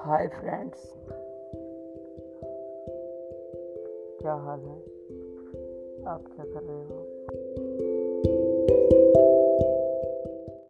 Hi friends. क्या हाल है? आप क्या कर रहे हो?